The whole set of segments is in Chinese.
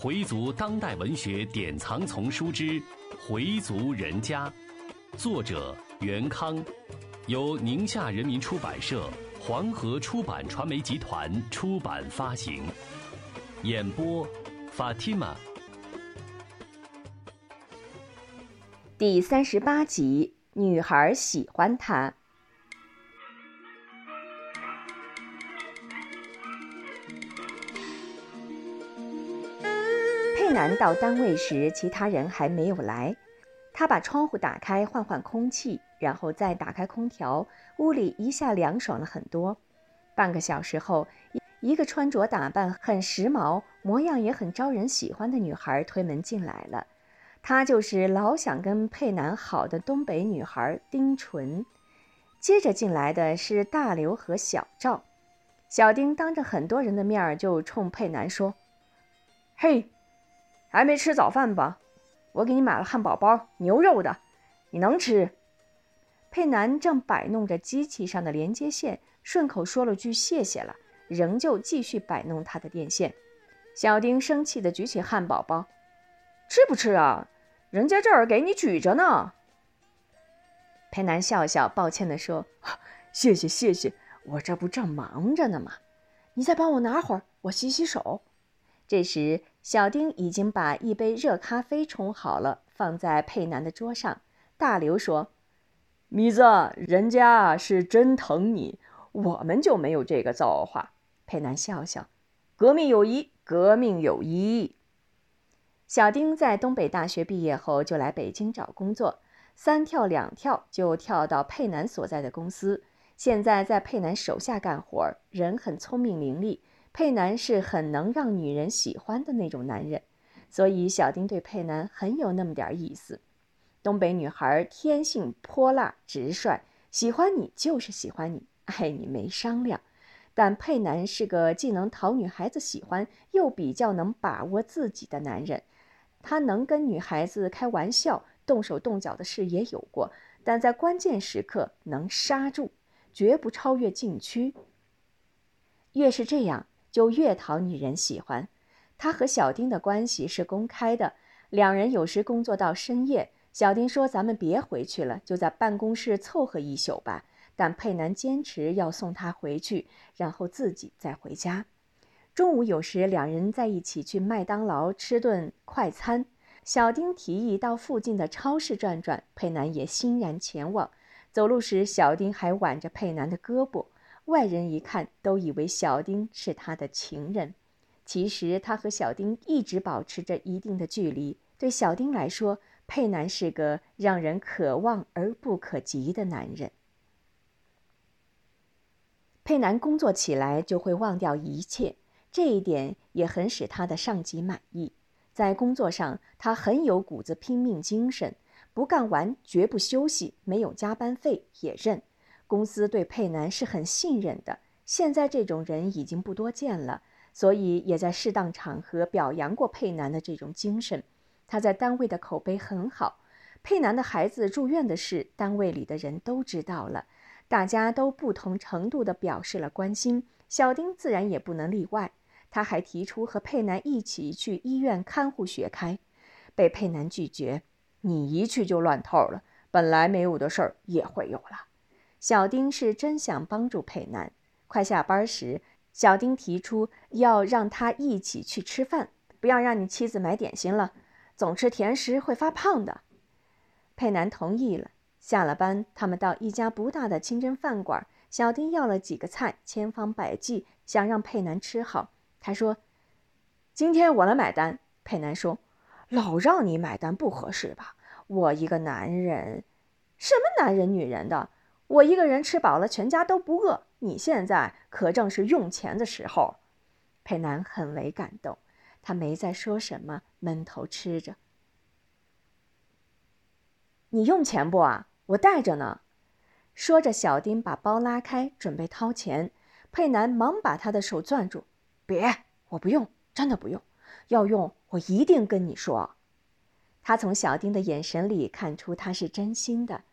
回族当代文学典藏丛书之《回族人家》，作者袁康，由宁夏人民出版社、黄河出版传媒集团出版发行。演播：Fatima。第三十八集，女孩喜欢他。佩南到单位时，其他人还没有来。他把窗户打开，换换空气，然后再打开空调，屋里一下凉爽了很多。半个小时后，一个穿着打扮很时髦、模样也很招人喜欢的女孩推门进来了。她就是老想跟佩南好的东北女孩丁纯。接着进来的是大刘和小赵。小丁当着很多人的面就冲佩南说：“嘿。”还没吃早饭吧？我给你买了汉堡包，牛肉的，你能吃？佩南正摆弄着机器上的连接线，顺口说了句“谢谢了”，仍旧继续摆弄他的电线。小丁生气地举起汉堡包：“吃不吃啊？人家这儿给你举着呢。”佩南笑笑，抱歉地说：“谢谢谢谢，我这不正忙着呢吗？你再帮我拿会儿，我洗洗手。”这时，小丁已经把一杯热咖啡冲好了，放在佩南的桌上。大刘说：“米子，人家是真疼你，我们就没有这个造化。”佩南笑笑：“革命友谊，革命友谊。”小丁在东北大学毕业后就来北京找工作，三跳两跳就跳到佩南所在的公司，现在在佩南手下干活，人很聪明伶俐。佩南是很能让女人喜欢的那种男人，所以小丁对佩南很有那么点意思。东北女孩天性泼辣直率，喜欢你就是喜欢你，爱你没商量。但佩南是个既能讨女孩子喜欢，又比较能把握自己的男人。他能跟女孩子开玩笑，动手动脚的事也有过，但在关键时刻能刹住，绝不超越禁区。越是这样。就越讨女人喜欢。他和小丁的关系是公开的，两人有时工作到深夜。小丁说：“咱们别回去了，就在办公室凑合一宿吧。”但佩南坚持要送他回去，然后自己再回家。中午有时两人在一起去麦当劳吃顿快餐。小丁提议到附近的超市转转，佩南也欣然前往。走路时，小丁还挽着佩南的胳膊。外人一看都以为小丁是他的情人，其实他和小丁一直保持着一定的距离。对小丁来说，佩南是个让人可望而不可及的男人。佩南工作起来就会忘掉一切，这一点也很使他的上级满意。在工作上，他很有股子拼命精神，不干完绝不休息，没有加班费也认。公司对佩南是很信任的，现在这种人已经不多见了，所以也在适当场合表扬过佩南的这种精神。他在单位的口碑很好。佩南的孩子住院的事，单位里的人都知道了，大家都不同程度地表示了关心，小丁自然也不能例外。他还提出和佩南一起去医院看护学开，被佩南拒绝：“你一去就乱透了，本来没有的事儿也会有了。”小丁是真想帮助佩南。快下班时，小丁提出要让他一起去吃饭，不要让你妻子买点心了，总吃甜食会发胖的。佩南同意了。下了班，他们到一家不大的清真饭馆，小丁要了几个菜，千方百计想让佩南吃好。他说：“今天我来买单。”佩南说：“老让你买单不合适吧？我一个男人，什么男人女人的？”我一个人吃饱了，全家都不饿。你现在可正是用钱的时候。佩南很为感动，他没再说什么，闷头吃着。你用钱不啊？我带着呢。说着，小丁把包拉开，准备掏钱。佩南忙把他的手攥住：“别，我不用，真的不用。要用，我一定跟你说。”他从小丁的眼神里看出他是真心的。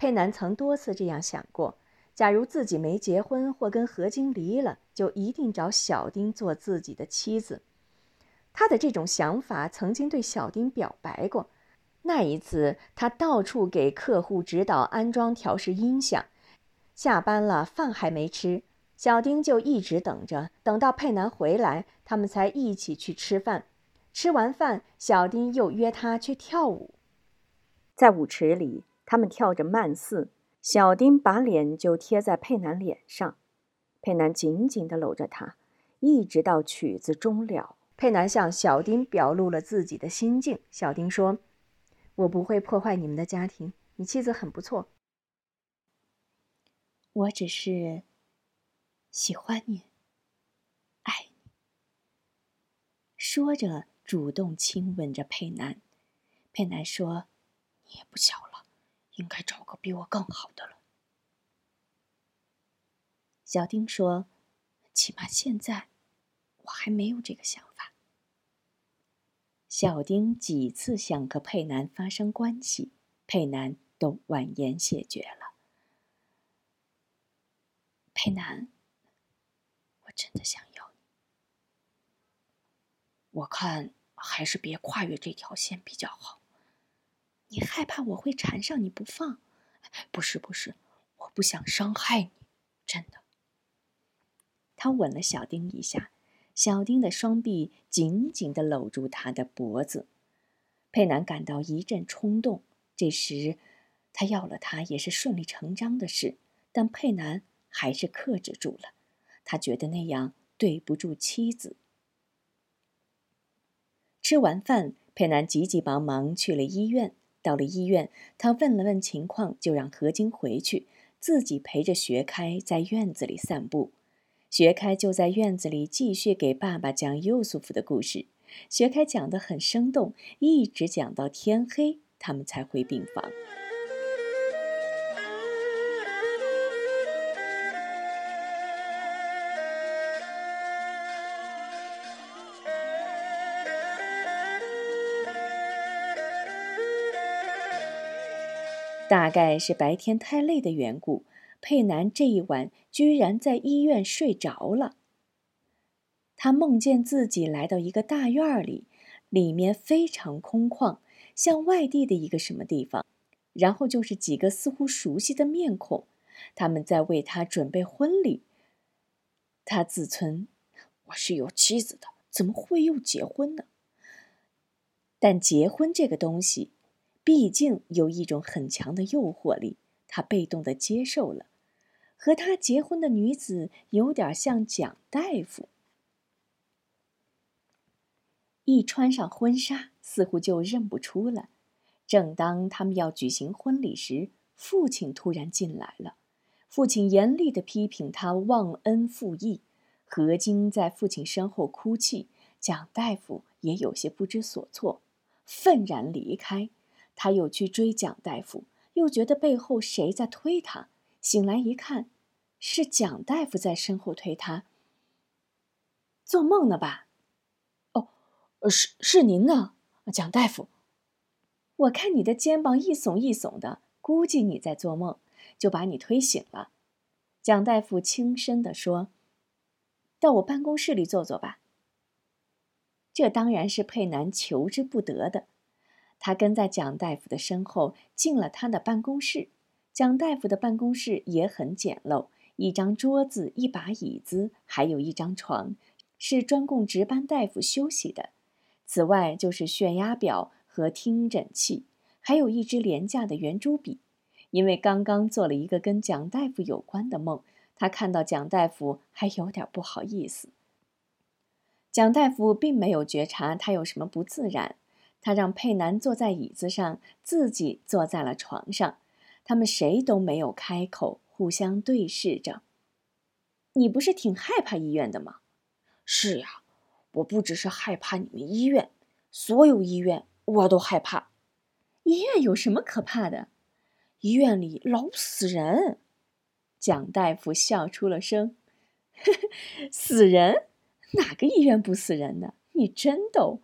佩南曾多次这样想过：假如自己没结婚或跟何晶离了，就一定找小丁做自己的妻子。他的这种想法曾经对小丁表白过。那一次，他到处给客户指导安装调试音响。下班了，饭还没吃，小丁就一直等着，等到佩南回来，他们才一起去吃饭。吃完饭，小丁又约他去跳舞。在舞池里，他们跳着慢四，小丁把脸就贴在佩南脸上，佩南紧紧地搂着他，一直到曲子终了。佩南向小丁表露了自己的心境。小丁说。我不会破坏你们的家庭。你妻子很不错。我只是喜欢你，爱你。说着，主动亲吻着佩南。佩南说：“你也不小了，应该找个比我更好的了。”小丁说：“起码现在，我还没有这个想法。”小丁几次想和佩南发生关系，佩南都婉言谢绝了。佩南，我真的想要你。我看还是别跨越这条线比较好。你害怕我会缠上你不放？不是不是，我不想伤害你，真的。他吻了小丁一下。小丁的双臂紧紧地搂住他的脖子，佩南感到一阵冲动。这时，他要了他也是顺理成章的事，但佩南还是克制住了。他觉得那样对不住妻子。吃完饭，佩南急急忙忙去了医院。到了医院，他问了问情况，就让何晶回去，自己陪着学开在院子里散步。学开就在院子里继续给爸爸讲右素福的故事。学开讲得很生动，一直讲到天黑，他们才回病房。大概是白天太累的缘故。佩南这一晚居然在医院睡着了。他梦见自己来到一个大院里，里面非常空旷，像外地的一个什么地方。然后就是几个似乎熟悉的面孔，他们在为他准备婚礼。他自尊：“我是有妻子的，怎么会又结婚呢？”但结婚这个东西，毕竟有一种很强的诱惑力，他被动的接受了。和他结婚的女子有点像蒋大夫，一穿上婚纱，似乎就认不出了。正当他们要举行婚礼时，父亲突然进来了。父亲严厉的批评他忘恩负义。何晶在父亲身后哭泣，蒋大夫也有些不知所措，愤然离开。他又去追蒋大夫，又觉得背后谁在推他。醒来一看，是蒋大夫在身后推他。做梦呢吧？哦，是是您呢，蒋大夫。我看你的肩膀一耸一耸的，估计你在做梦，就把你推醒了。蒋大夫轻声地说：“到我办公室里坐坐吧。”这当然是佩南求之不得的。他跟在蒋大夫的身后进了他的办公室。蒋大夫的办公室也很简陋，一张桌子、一把椅子，还有一张床，是专供值班大夫休息的。此外，就是血压表和听诊器，还有一支廉价的圆珠笔。因为刚刚做了一个跟蒋大夫有关的梦，他看到蒋大夫还有点不好意思。蒋大夫并没有觉察他有什么不自然，他让佩南坐在椅子上，自己坐在了床上。他们谁都没有开口，互相对视着。你不是挺害怕医院的吗？是呀，我不只是害怕你们医院，所有医院我都害怕。医院有什么可怕的？医院里老死人。蒋大夫笑出了声：“ 死人？哪个医院不死人的？你真逗！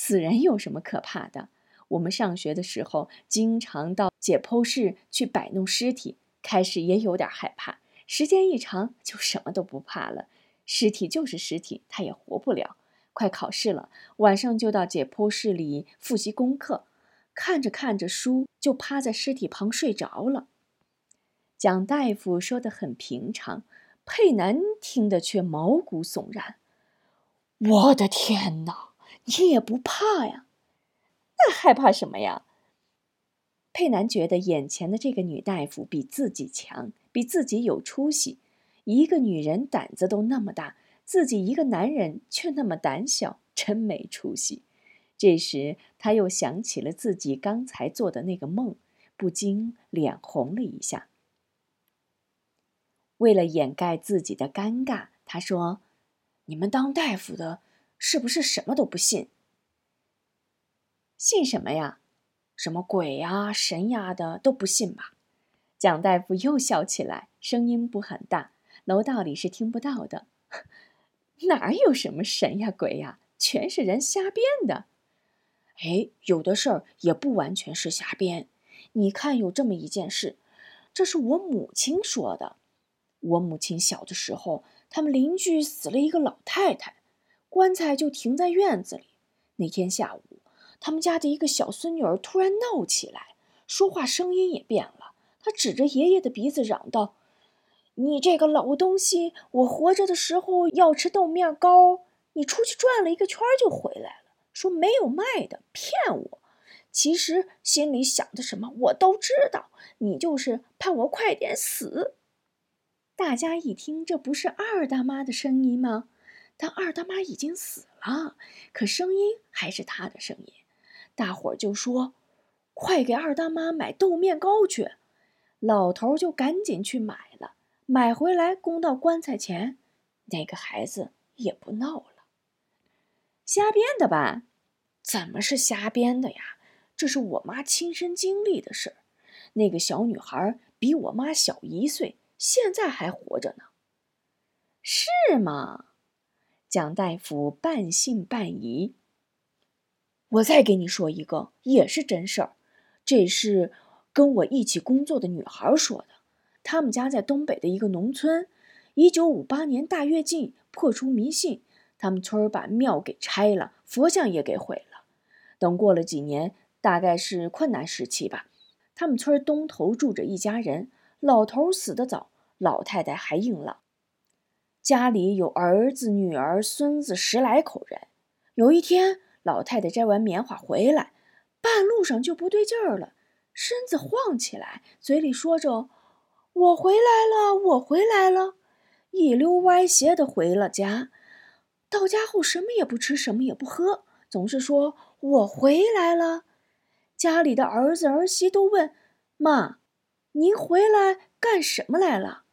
死人有什么可怕的？”我们上学的时候，经常到解剖室去摆弄尸体。开始也有点害怕，时间一长就什么都不怕了。尸体就是尸体，他也活不了。快考试了，晚上就到解剖室里复习功课。看着看着书，就趴在尸体旁睡着了。蒋大夫说的很平常，佩南听得却毛骨悚然。我的天哪，你也不怕呀？那害怕什么呀？佩南觉得眼前的这个女大夫比自己强，比自己有出息。一个女人胆子都那么大，自己一个男人却那么胆小，真没出息。这时，他又想起了自己刚才做的那个梦，不禁脸红了一下。为了掩盖自己的尴尬，他说：“你们当大夫的，是不是什么都不信？信什么呀？什么鬼呀、神呀的都不信吧？”蒋大夫又笑起来，声音不很大，楼道里是听不到的。哪有什么神呀鬼呀，全是人瞎编的。哎，有的事儿也不完全是瞎编。你看，有这么一件事，这是我母亲说的。我母亲小的时候，他们邻居死了一个老太太，棺材就停在院子里。那天下午，他们家的一个小孙女儿突然闹起来，说话声音也变了。她指着爷爷的鼻子嚷道：“你这个老东西，我活着的时候要吃豆面糕，你出去转了一个圈就回来了。”说没有卖的，骗我。其实心里想的什么我都知道，你就是盼我快点死。大家一听，这不是二大妈的声音吗？但二大妈已经死了，可声音还是她的声音。大伙儿就说：“快给二大妈买豆面糕去！”老头就赶紧去买了，买回来供到棺材前，那个孩子也不闹了。瞎编的吧？怎么是瞎编的呀？这是我妈亲身经历的事儿。那个小女孩比我妈小一岁，现在还活着呢。是吗？蒋大夫半信半疑。我再给你说一个，也是真事儿。这是跟我一起工作的女孩说的。他们家在东北的一个农村，一九五八年大跃进破除迷信。他们村儿把庙给拆了，佛像也给毁了。等过了几年，大概是困难时期吧。他们村东头住着一家人，老头死得早，老太太还硬朗，家里有儿子、女儿、孙子十来口人。有一天，老太太摘完棉花回来，半路上就不对劲儿了，身子晃起来，嘴里说着：“我回来了，我回来了。”一溜歪斜的回了家。到家后什么也不吃，什么也不喝，总是说“我回来了”。家里的儿子儿媳都问：“妈，您回来干什么来了？”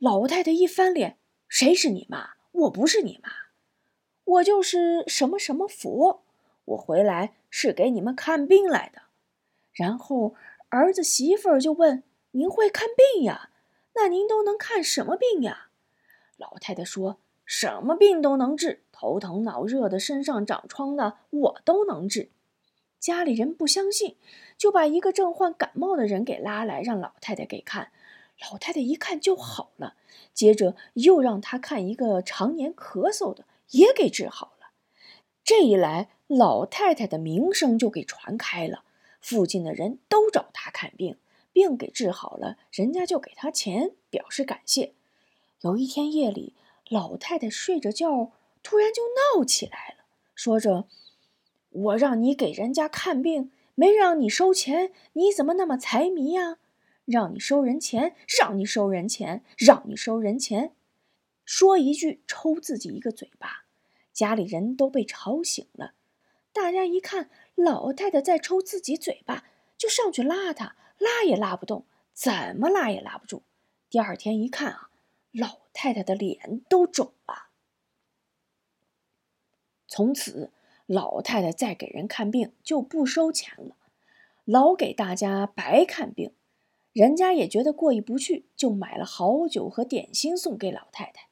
老太太一翻脸：“谁是你妈？我不是你妈，我就是什么什么佛。我回来是给你们看病来的。”然后儿子媳妇儿就问：“您会看病呀？那您都能看什么病呀？”老太太说。什么病都能治，头疼脑热的，身上长疮的，我都能治。家里人不相信，就把一个正患感冒的人给拉来，让老太太给看。老太太一看就好了，接着又让他看一个常年咳嗽的，也给治好了。这一来，老太太的名声就给传开了，附近的人都找她看病，病给治好了，人家就给她钱表示感谢。有一天夜里。老太太睡着觉，突然就闹起来了，说着：“我让你给人家看病，没让你收钱，你怎么那么财迷呀？让你收人钱，让你收人钱，让你收人钱。”说一句，抽自己一个嘴巴。家里人都被吵醒了，大家一看老太太在抽自己嘴巴，就上去拉她，拉也拉不动，怎么拉也拉不住。第二天一看啊。老太太的脸都肿了。从此，老太太再给人看病就不收钱了，老给大家白看病，人家也觉得过意不去，就买了好酒和点心送给老太太。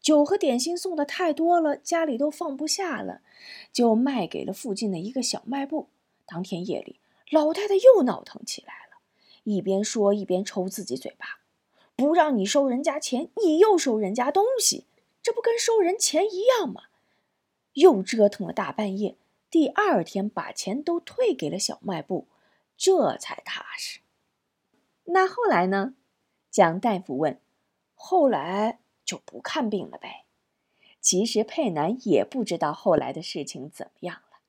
酒和点心送的太多了，家里都放不下了，就卖给了附近的一个小卖部。当天夜里，老太太又闹腾起来了，一边说一边抽自己嘴巴。不让你收人家钱，你又收人家东西，这不跟收人钱一样吗？又折腾了大半夜，第二天把钱都退给了小卖部，这才踏实。那后来呢？蒋大夫问。后来就不看病了呗。其实佩南也不知道后来的事情怎么样了。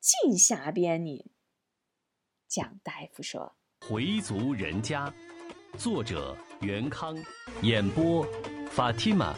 净瞎编你。蒋大夫说：“回族人家，作者袁康，演播法蒂玛。”